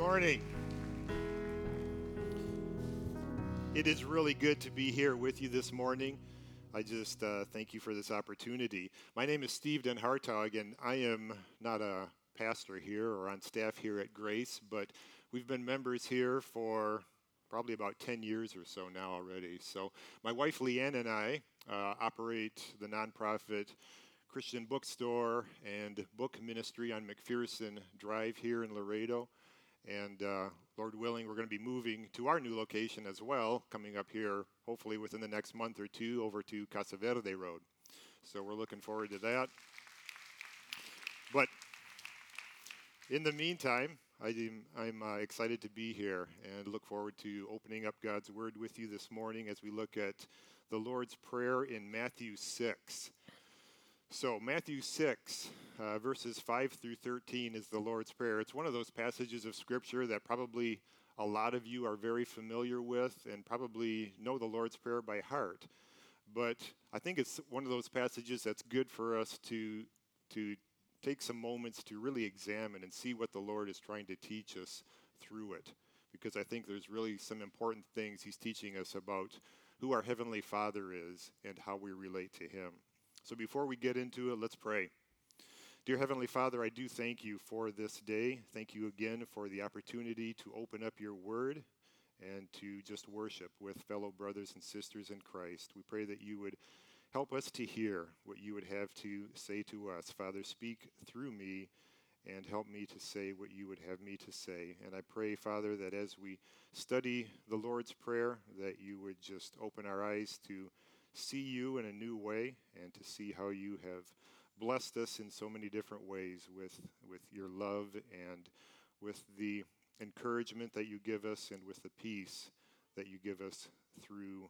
morning. It is really good to be here with you this morning. I just uh, thank you for this opportunity. My name is Steve Den Hartog, and I am not a pastor here or on staff here at Grace, but we've been members here for probably about 10 years or so now already. So, my wife Leanne and I uh, operate the nonprofit Christian bookstore and book ministry on McPherson Drive here in Laredo. And uh, Lord willing, we're going to be moving to our new location as well, coming up here, hopefully within the next month or two, over to Casa Verde Road. So we're looking forward to that. But in the meantime, I'm, I'm uh, excited to be here and look forward to opening up God's Word with you this morning as we look at the Lord's Prayer in Matthew 6. So, Matthew 6, uh, verses 5 through 13 is the Lord's Prayer. It's one of those passages of Scripture that probably a lot of you are very familiar with and probably know the Lord's Prayer by heart. But I think it's one of those passages that's good for us to, to take some moments to really examine and see what the Lord is trying to teach us through it. Because I think there's really some important things He's teaching us about who our Heavenly Father is and how we relate to Him. So before we get into it, let's pray. Dear Heavenly Father, I do thank you for this day. Thank you again for the opportunity to open up your word and to just worship with fellow brothers and sisters in Christ. We pray that you would help us to hear what you would have to say to us. Father, speak through me and help me to say what you would have me to say. And I pray, Father, that as we study the Lord's Prayer, that you would just open our eyes to see you in a new way and to see how you have blessed us in so many different ways with, with your love and with the encouragement that you give us and with the peace that you give us through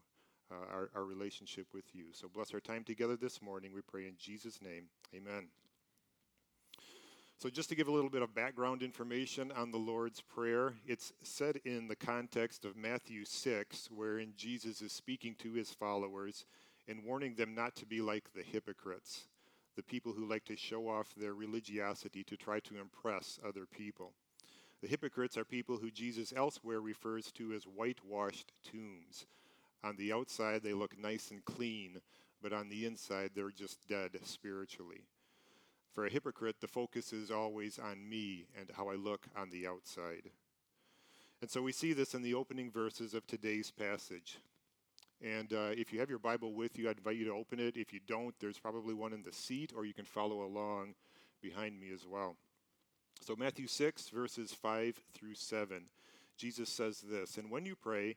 uh, our, our relationship with you. So bless our time together this morning. We pray in Jesus' name. Amen. So, just to give a little bit of background information on the Lord's Prayer, it's said in the context of Matthew 6, wherein Jesus is speaking to his followers and warning them not to be like the hypocrites, the people who like to show off their religiosity to try to impress other people. The hypocrites are people who Jesus elsewhere refers to as whitewashed tombs. On the outside, they look nice and clean, but on the inside, they're just dead spiritually. For a hypocrite, the focus is always on me and how I look on the outside. And so we see this in the opening verses of today's passage. And uh, if you have your Bible with you, I'd invite you to open it. If you don't, there's probably one in the seat, or you can follow along behind me as well. So, Matthew 6, verses 5 through 7, Jesus says this And when you pray,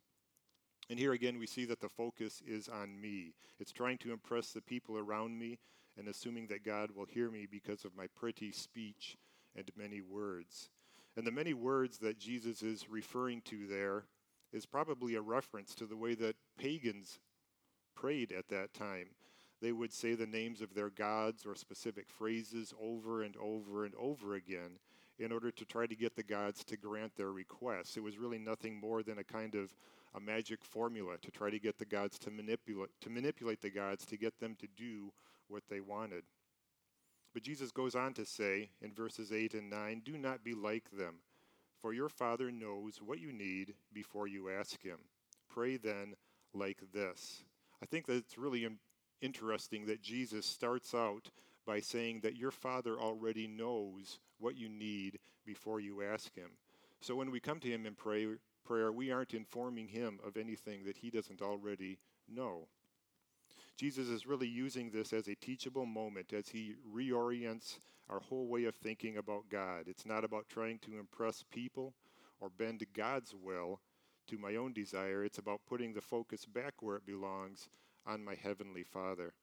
And here again, we see that the focus is on me. It's trying to impress the people around me and assuming that God will hear me because of my pretty speech and many words. And the many words that Jesus is referring to there is probably a reference to the way that pagans prayed at that time. They would say the names of their gods or specific phrases over and over and over again in order to try to get the gods to grant their requests. It was really nothing more than a kind of a magic formula to try to get the gods to manipulate to manipulate the gods to get them to do what they wanted. But Jesus goes on to say in verses 8 and 9, do not be like them, for your Father knows what you need before you ask him. Pray then like this. I think that it's really interesting that Jesus starts out by saying that your Father already knows what you need before you ask Him. So when we come to Him in pray, prayer, we aren't informing Him of anything that He doesn't already know. Jesus is really using this as a teachable moment as he reorients our whole way of thinking about God. It's not about trying to impress people or bend God's will to my own desire. It's about putting the focus back where it belongs on my Heavenly Father.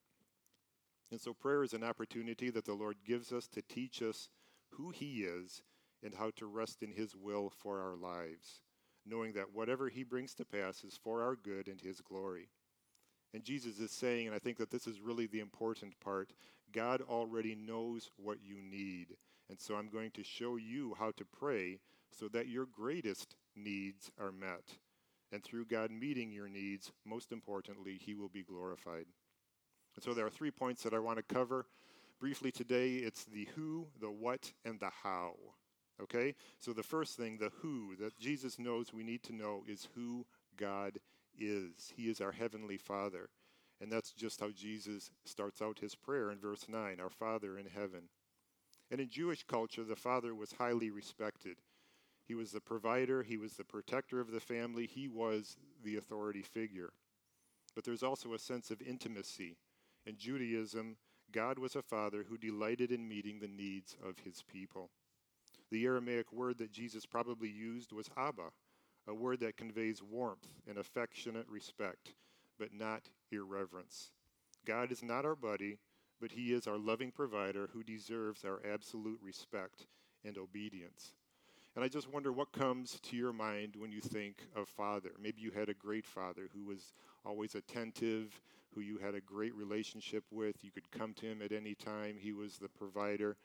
And so prayer is an opportunity that the Lord gives us to teach us who He is and how to rest in His will for our lives. Knowing that whatever he brings to pass is for our good and his glory. And Jesus is saying, and I think that this is really the important part God already knows what you need. And so I'm going to show you how to pray so that your greatest needs are met. And through God meeting your needs, most importantly, he will be glorified. And so there are three points that I want to cover briefly today. It's the who, the what, and the how. Okay? So the first thing, the who, that Jesus knows we need to know is who God is. He is our heavenly Father. And that's just how Jesus starts out his prayer in verse 9 Our Father in heaven. And in Jewish culture, the Father was highly respected. He was the provider, he was the protector of the family, he was the authority figure. But there's also a sense of intimacy. In Judaism, God was a father who delighted in meeting the needs of his people. The Aramaic word that Jesus probably used was Abba, a word that conveys warmth and affectionate respect, but not irreverence. God is not our buddy, but he is our loving provider who deserves our absolute respect and obedience. And I just wonder what comes to your mind when you think of father. Maybe you had a great father who was always attentive, who you had a great relationship with. You could come to him at any time, he was the provider.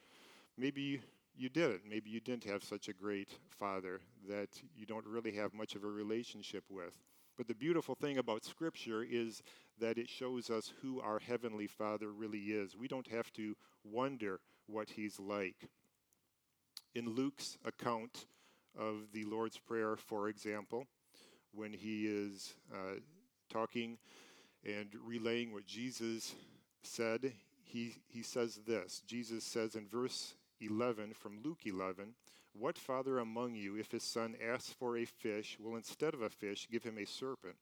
Maybe you didn't. Maybe you didn't have such a great father that you don't really have much of a relationship with. But the beautiful thing about Scripture is that it shows us who our Heavenly Father really is. We don't have to wonder what He's like. In Luke's account of the Lord's Prayer, for example, when he is uh, talking and relaying what Jesus said, he, he says this. Jesus says in verse 11 from Luke 11 What father among you, if his son asks for a fish, will instead of a fish give him a serpent?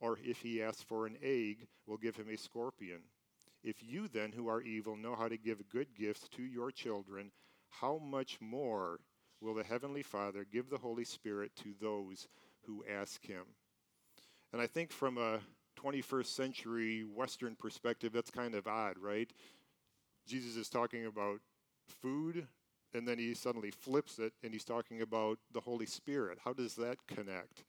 Or if he asks for an egg, will give him a scorpion? If you then, who are evil, know how to give good gifts to your children, how much more will the Heavenly Father give the Holy Spirit to those who ask him? And I think from a 21st century Western perspective, that's kind of odd, right? Jesus is talking about food, and then he suddenly flips it and he's talking about the Holy Spirit. How does that connect?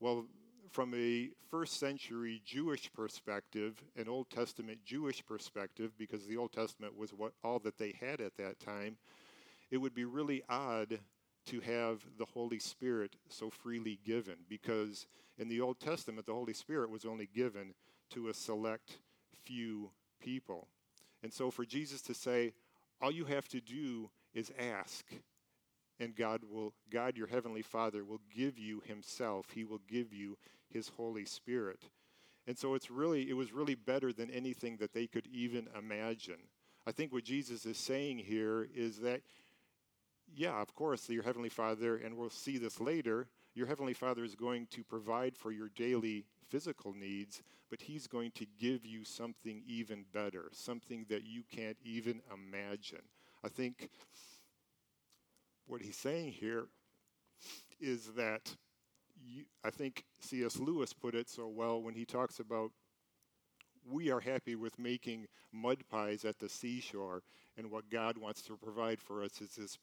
Well, from a first century Jewish perspective, an Old Testament Jewish perspective, because the Old Testament was what all that they had at that time, it would be really odd to have the Holy Spirit so freely given because in the Old Testament the Holy Spirit was only given to a select few people. And so for Jesus to say, all you have to do is ask. And God will, God, your heavenly Father, will give you Himself. He will give you His Holy Spirit. And so it's really, it was really better than anything that they could even imagine. I think what Jesus is saying here is that, yeah, of course, your Heavenly Father, and we'll see this later, your Heavenly Father is going to provide for your daily physical needs, but He's going to give you something even better, something that you can't even imagine. I think what He's saying here is that you, I think C.S. Lewis put it so well when he talks about we are happy with making mud pies at the seashore, and what God wants to provide for us is this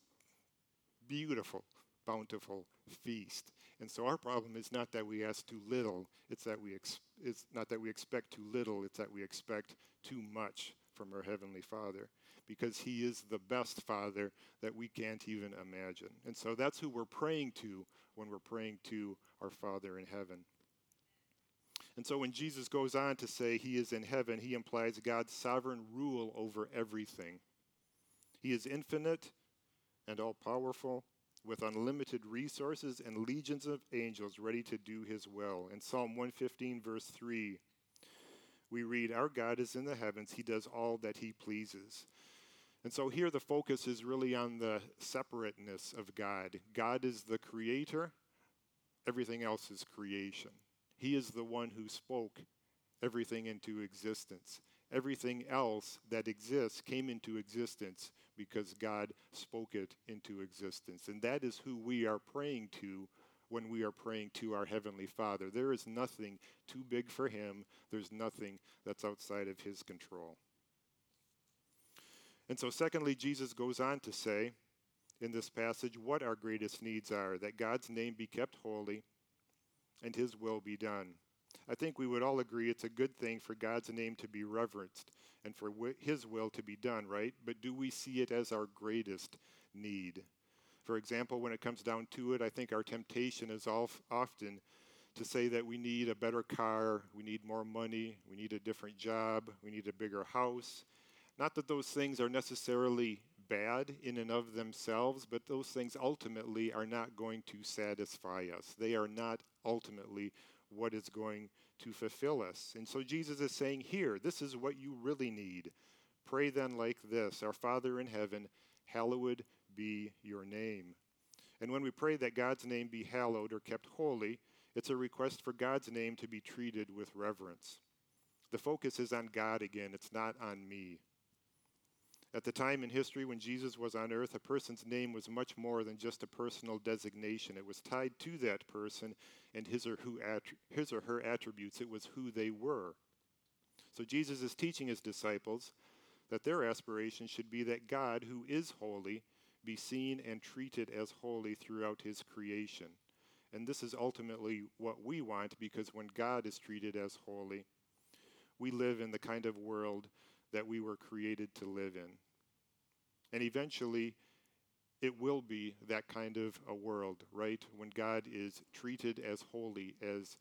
beautiful, bountiful feast. And so our problem is not that we ask too little, it's that we ex- it's not that we expect too little, it's that we expect too much from our heavenly Father because he is the best father that we can't even imagine. And so that's who we're praying to when we're praying to our Father in heaven. And so when Jesus goes on to say he is in heaven, he implies God's sovereign rule over everything. He is infinite and all powerful with unlimited resources and legions of angels ready to do his will. In Psalm 115, verse 3, we read, Our God is in the heavens, he does all that he pleases. And so here the focus is really on the separateness of God. God is the creator, everything else is creation. He is the one who spoke everything into existence. Everything else that exists came into existence because God spoke it into existence. And that is who we are praying to when we are praying to our Heavenly Father. There is nothing too big for Him, there's nothing that's outside of His control. And so, secondly, Jesus goes on to say in this passage what our greatest needs are that God's name be kept holy and his will be done. I think we would all agree it's a good thing for God's name to be reverenced and for his will to be done, right? But do we see it as our greatest need? For example, when it comes down to it, I think our temptation is often to say that we need a better car, we need more money, we need a different job, we need a bigger house. Not that those things are necessarily bad in and of themselves, but those things ultimately are not going to satisfy us. They are not ultimately what is going to fulfill us. And so Jesus is saying here, this is what you really need. Pray then like this Our Father in heaven, hallowed be your name. And when we pray that God's name be hallowed or kept holy, it's a request for God's name to be treated with reverence. The focus is on God again, it's not on me. At the time in history when Jesus was on earth, a person's name was much more than just a personal designation. It was tied to that person and his or, who his or her attributes. It was who they were. So Jesus is teaching his disciples that their aspiration should be that God, who is holy, be seen and treated as holy throughout his creation. And this is ultimately what we want because when God is treated as holy, we live in the kind of world that we were created to live in. And eventually, it will be that kind of a world, right? When God is treated as holy as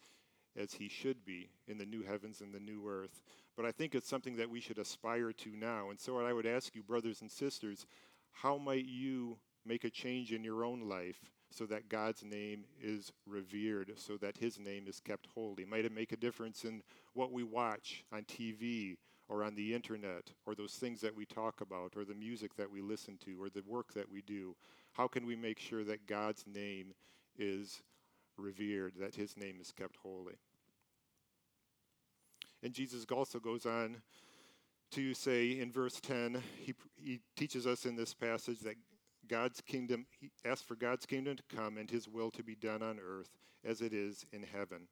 as he should be in the new heavens and the new earth. But I think it's something that we should aspire to now. And so I would ask you, brothers and sisters, how might you make a change in your own life so that God's name is revered, so that his name is kept holy? Might it make a difference in what we watch on TV or on the internet or those things that we talk about or the music that we listen to or the work that we do? How can we make sure that God's name is revered, that his name is kept holy? And Jesus also goes on to say in verse 10, he, he teaches us in this passage that God's kingdom, he asks for God's kingdom to come and his will to be done on earth as it is in heaven.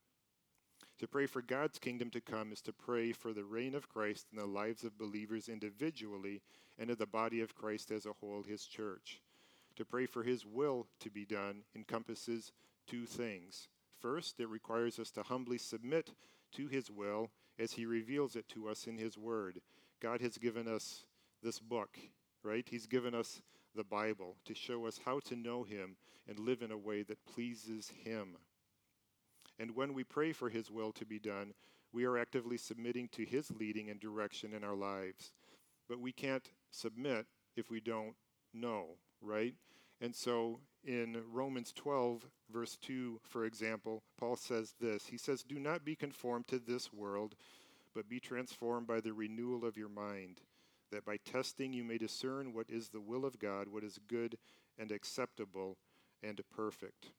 To pray for God's kingdom to come is to pray for the reign of Christ in the lives of believers individually and of the body of Christ as a whole, his church. To pray for his will to be done encompasses two things. First, it requires us to humbly submit to his will as he reveals it to us in his word. God has given us this book, right? He's given us the Bible to show us how to know him and live in a way that pleases him. And when we pray for His will to be done, we are actively submitting to His leading and direction in our lives. But we can't submit if we don't know, right? And so in Romans 12, verse 2, for example, Paul says this He says, Do not be conformed to this world, but be transformed by the renewal of your mind, that by testing you may discern what is the will of God, what is good and acceptable and perfect.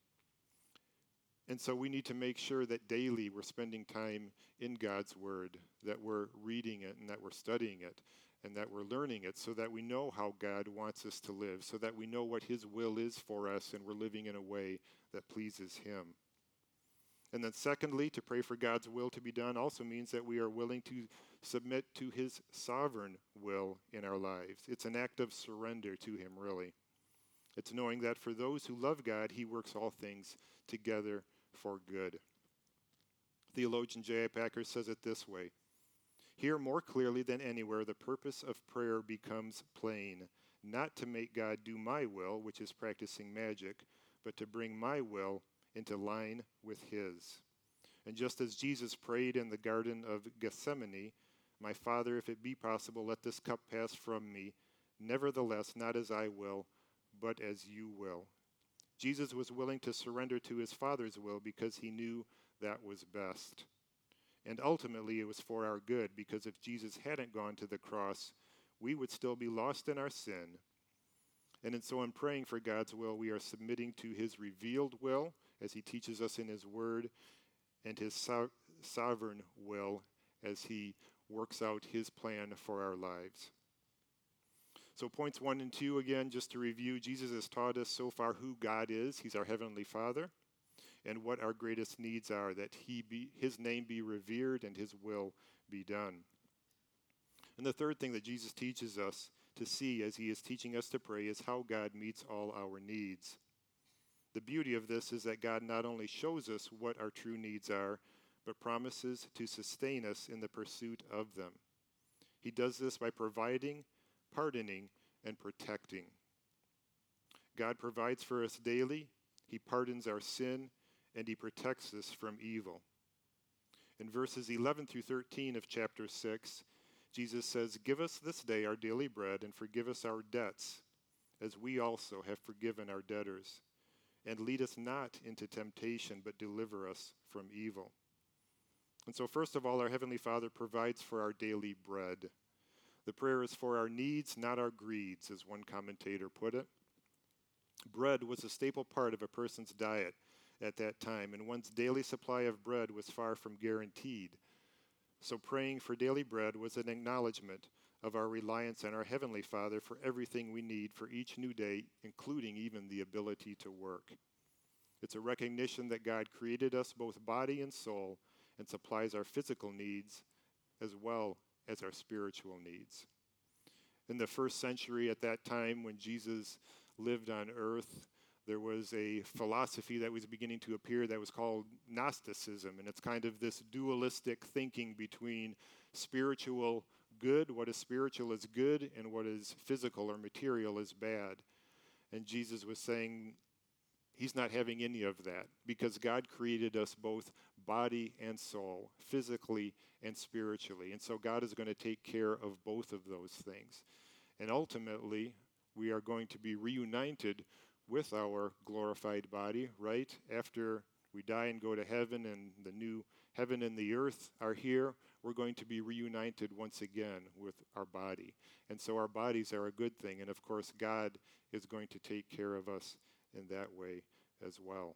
And so we need to make sure that daily we're spending time in God's Word, that we're reading it and that we're studying it and that we're learning it so that we know how God wants us to live, so that we know what His will is for us and we're living in a way that pleases Him. And then, secondly, to pray for God's will to be done also means that we are willing to submit to His sovereign will in our lives. It's an act of surrender to Him, really. It's knowing that for those who love God, He works all things together for good. Theologian J.I. Packer says it this way Here, more clearly than anywhere, the purpose of prayer becomes plain not to make God do my will, which is practicing magic, but to bring my will into line with His. And just as Jesus prayed in the Garden of Gethsemane, My Father, if it be possible, let this cup pass from me. Nevertheless, not as I will, but as you will. Jesus was willing to surrender to his Father's will because he knew that was best. And ultimately, it was for our good because if Jesus hadn't gone to the cross, we would still be lost in our sin. And so, in praying for God's will, we are submitting to his revealed will as he teaches us in his word, and his so- sovereign will as he works out his plan for our lives. So, points one and two, again, just to review, Jesus has taught us so far who God is. He's our Heavenly Father, and what our greatest needs are that he be, His name be revered and His will be done. And the third thing that Jesus teaches us to see as he is teaching us to pray is how God meets all our needs. The beauty of this is that God not only shows us what our true needs are, but promises to sustain us in the pursuit of them. He does this by providing, pardoning, and protecting. God provides for us daily, He pardons our sin, and He protects us from evil. In verses 11 through 13 of chapter 6, Jesus says, Give us this day our daily bread, and forgive us our debts, as we also have forgiven our debtors. And lead us not into temptation, but deliver us from evil. And so, first of all, our Heavenly Father provides for our daily bread. The prayer is for our needs, not our greeds, as one commentator put it. Bread was a staple part of a person's diet at that time, and one's daily supply of bread was far from guaranteed. So, praying for daily bread was an acknowledgement of our reliance on our Heavenly Father for everything we need for each new day, including even the ability to work. It's a recognition that God created us both body and soul and supplies our physical needs as well as our spiritual needs. In the first century, at that time when Jesus lived on earth, there was a philosophy that was beginning to appear that was called Gnosticism. And it's kind of this dualistic thinking between spiritual good, what is spiritual is good, and what is physical or material is bad. And Jesus was saying he's not having any of that because God created us both body and soul, physically and spiritually. And so God is going to take care of both of those things. And ultimately, we are going to be reunited with our glorified body, right? After we die and go to heaven and the new heaven and the earth are here, we're going to be reunited once again with our body. And so our bodies are a good thing. And of course, God is going to take care of us in that way as well.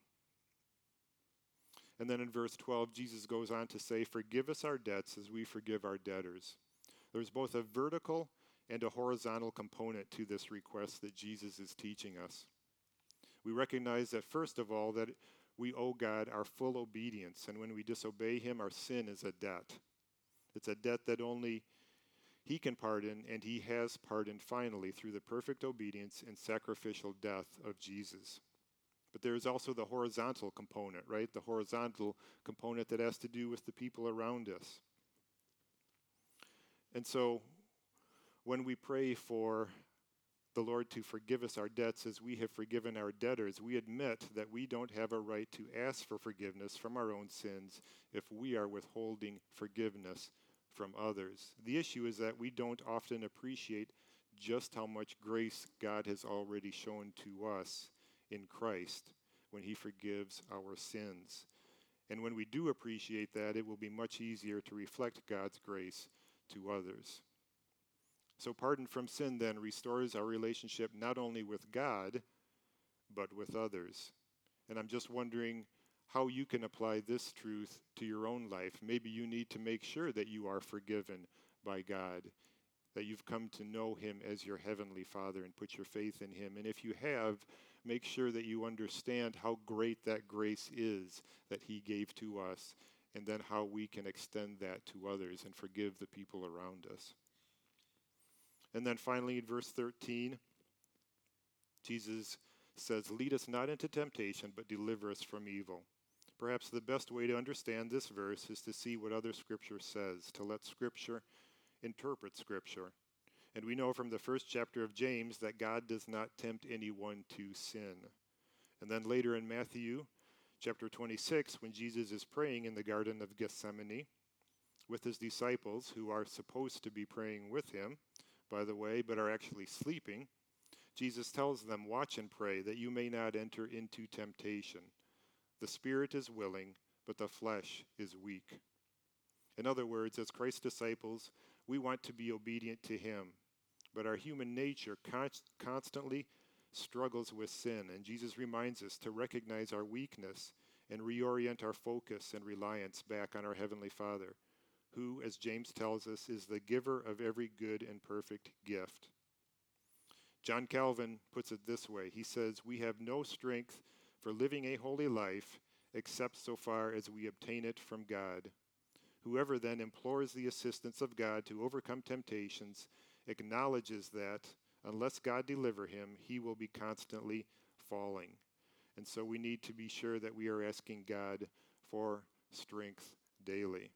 And then in verse 12, Jesus goes on to say, Forgive us our debts as we forgive our debtors. There's both a vertical and a horizontal component to this request that Jesus is teaching us. We recognize that, first of all, that we owe God our full obedience, and when we disobey Him, our sin is a debt. It's a debt that only He can pardon, and He has pardoned finally through the perfect obedience and sacrificial death of Jesus. But there is also the horizontal component, right? The horizontal component that has to do with the people around us. And so when we pray for the Lord to forgive us our debts as we have forgiven our debtors, we admit that we don't have a right to ask for forgiveness from our own sins if we are withholding forgiveness from others. The issue is that we don't often appreciate just how much grace God has already shown to us in Christ when He forgives our sins. And when we do appreciate that, it will be much easier to reflect God's grace to others. So, pardon from sin then restores our relationship not only with God, but with others. And I'm just wondering how you can apply this truth to your own life. Maybe you need to make sure that you are forgiven by God, that you've come to know Him as your Heavenly Father and put your faith in Him. And if you have, make sure that you understand how great that grace is that He gave to us, and then how we can extend that to others and forgive the people around us. And then finally, in verse 13, Jesus says, Lead us not into temptation, but deliver us from evil. Perhaps the best way to understand this verse is to see what other Scripture says, to let Scripture interpret Scripture. And we know from the first chapter of James that God does not tempt anyone to sin. And then later in Matthew chapter 26, when Jesus is praying in the Garden of Gethsemane with his disciples, who are supposed to be praying with him, by the way, but are actually sleeping, Jesus tells them, Watch and pray that you may not enter into temptation. The spirit is willing, but the flesh is weak. In other words, as Christ's disciples, we want to be obedient to Him, but our human nature const- constantly struggles with sin, and Jesus reminds us to recognize our weakness and reorient our focus and reliance back on our Heavenly Father who, as James tells us, is the giver of every good and perfect gift. John Calvin puts it this way He says, We have no strength for living a holy life except so far as we obtain it from God. Whoever then implores the assistance of God to overcome temptations acknowledges that unless God deliver him, he will be constantly falling. And so we need to be sure that we are asking God for strength daily.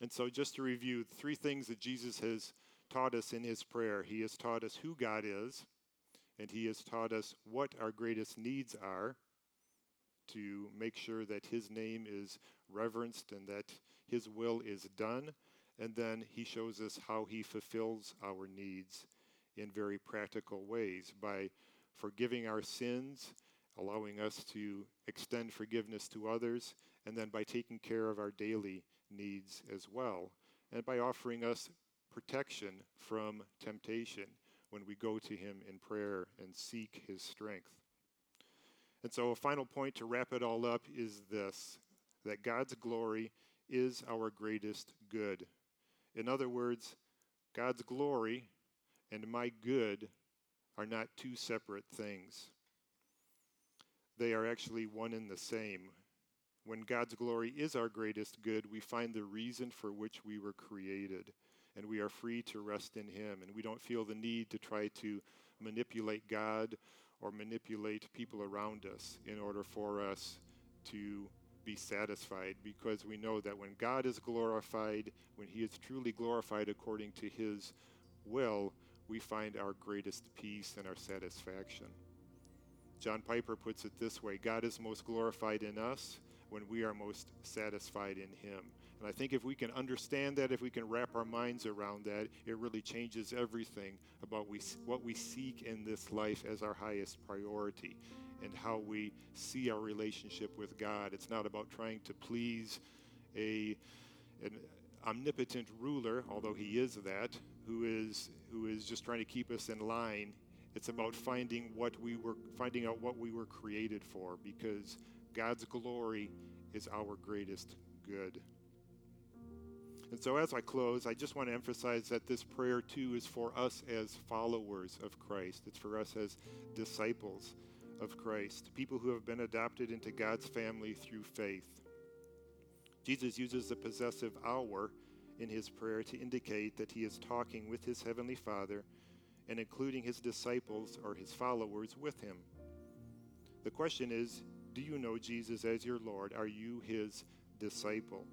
And so, just to review, three things that Jesus has taught us in his prayer He has taught us who God is, and He has taught us what our greatest needs are to make sure that His name is reverenced and that His will is done. And then He shows us how He fulfills our needs in very practical ways by forgiving our sins, allowing us to extend forgiveness to others, and then by taking care of our daily needs as well, and by offering us protection from temptation when we go to Him in prayer and seek His strength. And so, a final point to wrap it all up is this that God's glory is our greatest good. In other words, God's glory and my good are not two separate things. They are actually one and the same. When God's glory is our greatest good, we find the reason for which we were created, and we are free to rest in Him, and we don't feel the need to try to manipulate God or manipulate people around us in order for us to be satisfied because we know that when God is glorified, when He is truly glorified according to His will, we find our greatest peace and our satisfaction. John Piper puts it this way God is most glorified in us when we are most satisfied in Him. And I think if we can understand that, if we can wrap our minds around that, it really changes everything about we, what we seek in this life as our highest priority and how we see our relationship with God. It's not about trying to please a, an omnipotent ruler, although he is that, who is, who is just trying to keep us in line. It's about finding what we were finding out what we were created for because God's glory is our greatest good. And so, as I close, I just want to emphasize that this prayer, too, is for us as followers of Christ. It's for us as disciples of Christ, people who have been adopted into God's family through faith. Jesus uses the possessive our in his prayer to indicate that he is talking with his heavenly Father and including his disciples or his followers with him. The question is Do you know Jesus as your Lord? Are you his disciple?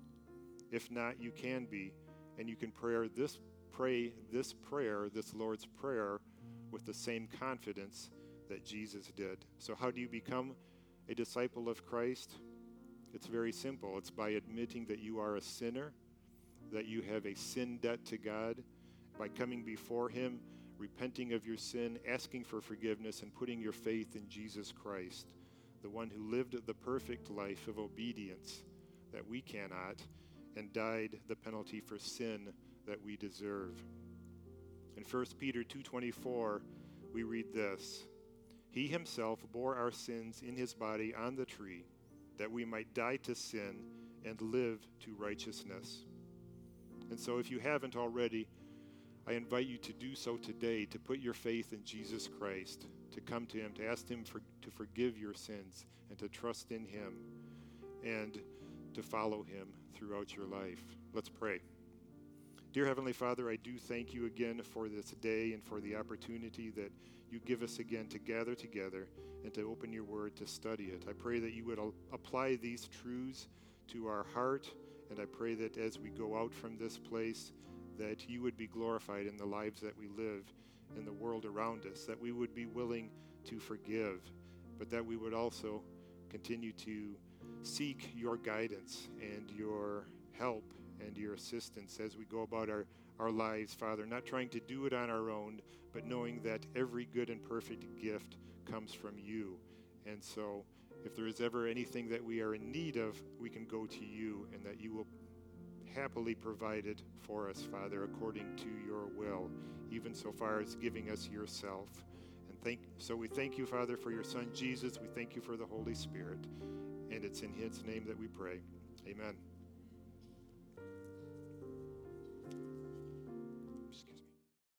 If not, you can be, and you can pray this pray this prayer, this Lord's prayer, with the same confidence that Jesus did. So how do you become a disciple of Christ? It's very simple. It's by admitting that you are a sinner, that you have a sin debt to God, by coming before Him, repenting of your sin, asking for forgiveness, and putting your faith in Jesus Christ, the one who lived the perfect life of obedience that we cannot and died the penalty for sin that we deserve. In 1 Peter 2:24, we read this: He himself bore our sins in his body on the tree, that we might die to sin and live to righteousness. And so if you haven't already, I invite you to do so today, to put your faith in Jesus Christ, to come to him, to ask him for, to forgive your sins, and to trust in him. And to follow him throughout your life. Let's pray. Dear Heavenly Father, I do thank you again for this day and for the opportunity that you give us again to gather together and to open your word to study it. I pray that you would apply these truths to our heart, and I pray that as we go out from this place, that you would be glorified in the lives that we live in the world around us, that we would be willing to forgive, but that we would also continue to seek your guidance and your help and your assistance as we go about our, our lives, Father, not trying to do it on our own, but knowing that every good and perfect gift comes from you. And so, if there is ever anything that we are in need of, we can go to you, and that you will happily provide it for us, Father, according to your will, even so far as giving us yourself. And thank so we thank you, Father, for your Son Jesus. We thank you for the Holy Spirit. And it's in his name that we pray. Amen.